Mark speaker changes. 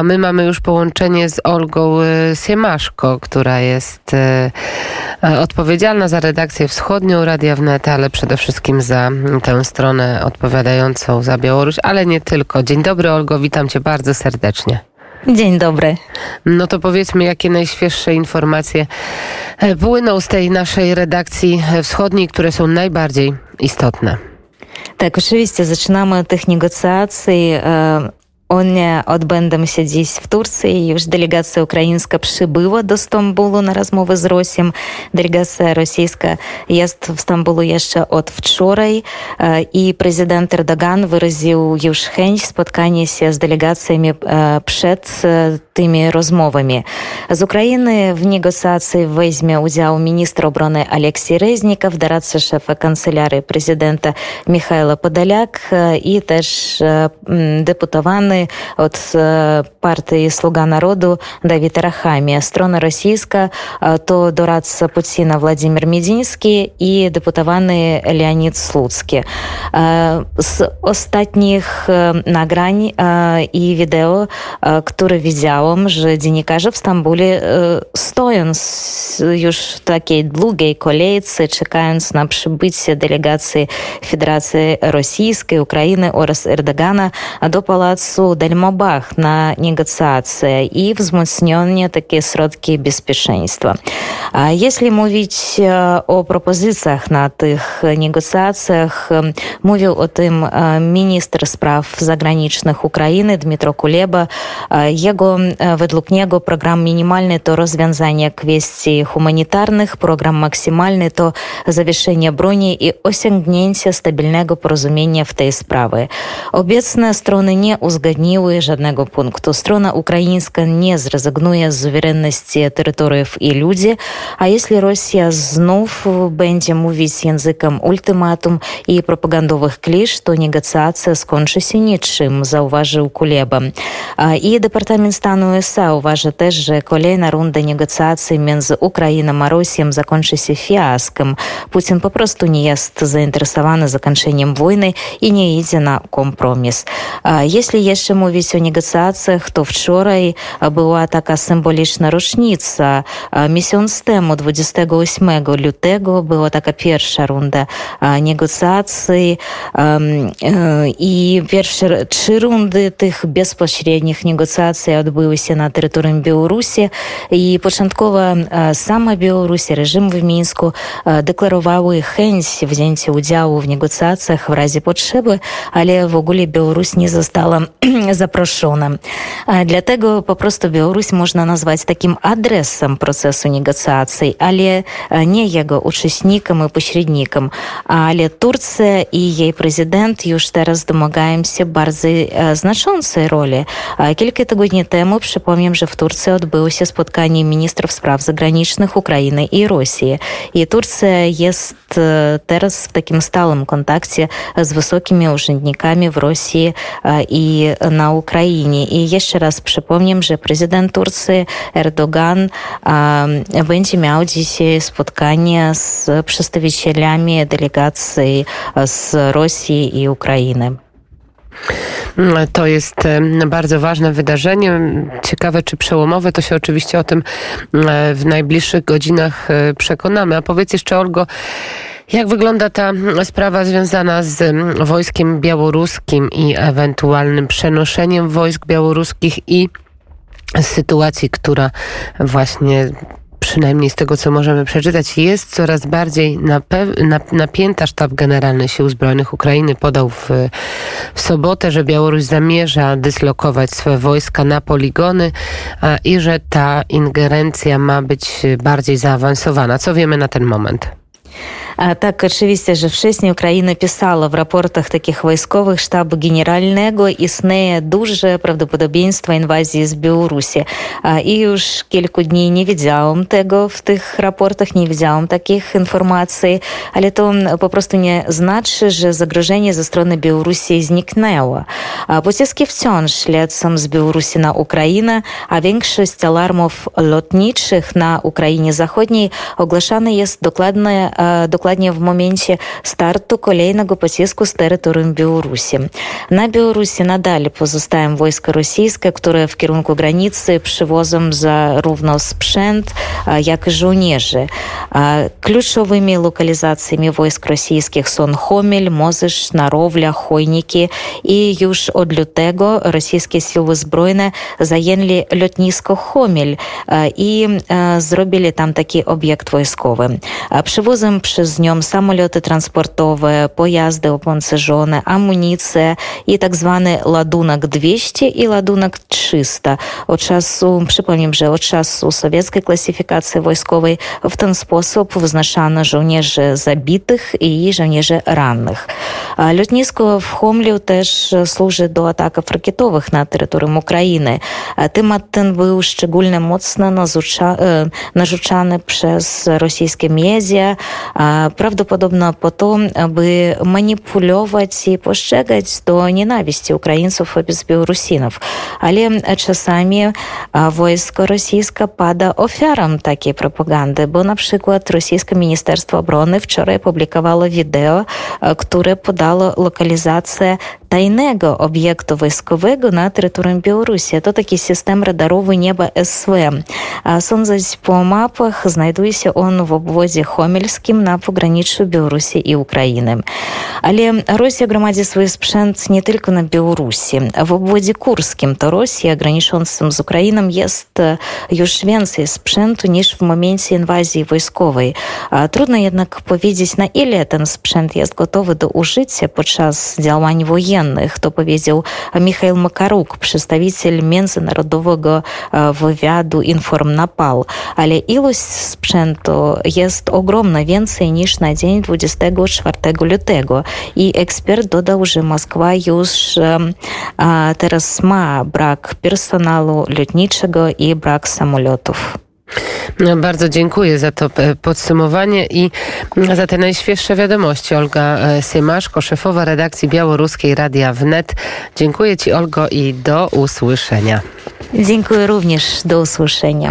Speaker 1: A my mamy już połączenie z Olgą Siemaszko, która jest odpowiedzialna za redakcję wschodnią Radia Wnet, ale przede wszystkim za tę stronę odpowiadającą za Białoruś, ale nie tylko. Dzień dobry Olgo, witam cię bardzo serdecznie.
Speaker 2: Dzień dobry.
Speaker 1: No to powiedzmy, jakie najświeższe informacje płyną z tej naszej redakcji wschodniej, które są najbardziej istotne.
Speaker 2: Tak, oczywiście zaczynamy od tych negocjacji. One odbędą się dziś w Turcji. Już delegacja ukraińska przybyła do Stambułu na rozmowę z Rosją. Delegacja rosyjska jest w Stambulu jeszcze od wczoraj i prezydent Erdogan wyraził już chęć spotkania się z delegacjami przed tymi rozmowami. Z Ukrainy w negocjacji weźmie udział minister obrony Aleksiej Reznikow, doradca szefa kancelarii prezydenta Michaela Podoliak i też deputowany забороненої от з партії Слуга народу Давіда Рахамія. Строна російська то дорадца Пуціна Владимир Мідзінський і депутаваны Леонід Слуцкі. З остатніх награнь і відео, które widziałam, że dziennikarze w Stambule stojąc już w takiej długiej kolejce, czekając na przybycie delegacji Federacji Rosyjskiej, Ukrainy oraz Erdogana do pałacu дальмабах на негацыяцыя і такие такія беспешенства. А если мовіць э, о пропозициях на тых негацыяцыях эм, мовіў о тым э, министр справ заграничных Украины Дмитро кулеба э, Его, выдлук него программ минимальный то развязание квести гуманітарных программ максимальный то завершение брони и осягненце стабильного паразумення в той справы абецныя стороны не ўзгадні днівы жадnego пункту строна украінска не зразыгнуе з суверэннасці тэрыторыяў і людзі А если Росія зноў бэндзе мувіць языкам ультыматум і прапагандовых кліш то негацыяцыя скончыся нічым заўважыў кулеба. А, і Департамент стану са уважа тэж же колейна рунда негацыяцыі менз украінам аросіем закончыся фіаскам Путін папросту не ест заінтарэсаваны заканчэннем войны і не ідзе на компроміс а, если есть далейшым увесь у негацыяцыях то вчора была такая сімвалічна рушніца а, місіон стэму 28 лютэгу была такая першая рунда негацыяцыі і першы чы рунды тых беспасрэдніх негацыяцый адбылася на тэрыторыі беларусі і пачаткова а, сама беларусі рэжым в мінску а, дэкларавалы хэнсь взяцце ўдзялу в негацыяцыях в разе патрэбы але ввогуле беларусь не застала po prostu Białoruś można nazwać takim adresem procesu negocjacji, ale nie jego uczestnikiem i pośrednikiem. Ale Turcja i jej prezydent już teraz domagają się bardzo znaczącej roli. Kilka tygodni temu przypomnę, że w Turcji odbyło się spotkanie ministrów spraw zagranicznych Ukrainy i Rosji. I Turcja jest teraz w takim stałym kontakcie z wysokimi urzędnikami w Rosji i na Ukrainie. I jeszcze raz przypomnę, że prezydent Turcji Erdogan będzie miał dzisiaj spotkanie z przedstawicielami delegacji z Rosji i Ukrainy.
Speaker 1: To jest bardzo ważne wydarzenie. Ciekawe, czy przełomowe, to się oczywiście o tym w najbliższych godzinach przekonamy. A powiedz jeszcze, Olgo, jak wygląda ta sprawa związana z wojskiem białoruskim i ewentualnym przenoszeniem wojsk białoruskich i sytuacji, która właśnie przynajmniej z tego, co możemy przeczytać, jest coraz bardziej napięta. Sztab Generalny Sił Zbrojnych Ukrainy podał w, w sobotę, że Białoruś zamierza dyslokować swoje wojska na poligony a, i że ta ingerencja ma być bardziej zaawansowana. Co wiemy na ten moment?
Speaker 2: Tak, oczywiście, że wcześniej Україна писала в рапортах таких військових штабу генерального існує дуже prawdopodobieństwo inwazji z Białorusi. I już kilku dni nie widziałam tego w tych raportach, nie widziałam takich informacji, ale to po prostu nie znaczy, że zagrożenie ze strony Białorusi zniknęło. Pociski wciąż lecą z Białorusi na Ukrainę, a większość alarmów lotniczych na Ukrainie Zachodniej ogłaszane jest dokładnie dokładnie w momencie startu kolejnego pocisku z terytorium Białorusi. Na Białorusi nadal pozostają wojska rosyjskie, które w kierunku granicy przywożą zarówno sprzęt, jak i żołnierzy. Kluczowymi lokalizacjami wojsk rosyjskich są Homel, Mozysz, Narowla, Chojniki i już od lutego rosyjskie siły zbrojne zajęli lotnisko Homel i zrobili tam taki obiekt wojskowy. Przywozem przez з днем самолеты транспортовые, поезды, опонцы жона, амуніцыя і так званы ладунок 200 і ладунак 4 300. Od czasu, przypomnę, że od czasu sowieckiej klasyfikacji wojskowej w ten sposób wyznaczano żołnierzy zabitych i żołnierzy rannych. Lotnisko w Homliu też służy do ataków rakietowych na terytorium Ukrainy. Temat ten był szczególnie mocno narzucany przez rosyjskie media, prawdopodobnie po to, aby manipulować i postrzegać do nienawiści Ukraińców wobec Białorusinów. Ale wojsko rosyjskie pada ofiarą takiej propagandy, bo na przykład rosyjskie Ministerstwo Obrony wczoraj opublikowało wideo, które podało lokalizację tajnego obiektu wojskowego na terytorium Białorusi. To taki system radarowy nieba SV. Sądzać po mapach znajduje się on w obwodzie homelskim na pograniczu Białorusi i Ukrainy. Ale Rosja gromadzi swój sprzęt nie tylko na Białorusi. W obwodzie kurskim to Rosja graniczącym z Ukrainą jest już więcej sprzętu niż w momencie inwazji wojskowej. Trudno jednak powiedzieć, na ile ten sprzęt jest gotowy do użycia podczas działań wojennych. To powiedział Michail Makaruк, przedstawiciel międzynarodowego wywiadu Informnapal. Ale ilość sprzętu jest ogromna, więcej niż na dzień 24 lutego. I ekspert dodał, że Moskwa już teraz ma brak personelu lotniczego i brak samolotów.
Speaker 1: No, bardzo dziękuję za to podsumowanie i za te najświeższe wiadomości. Olga Symaszko, szefowa redakcji białoruskiej Radia Wnet. Dziękuję Ci Olgo i do usłyszenia.
Speaker 2: Dziękuję również. Do usłyszenia.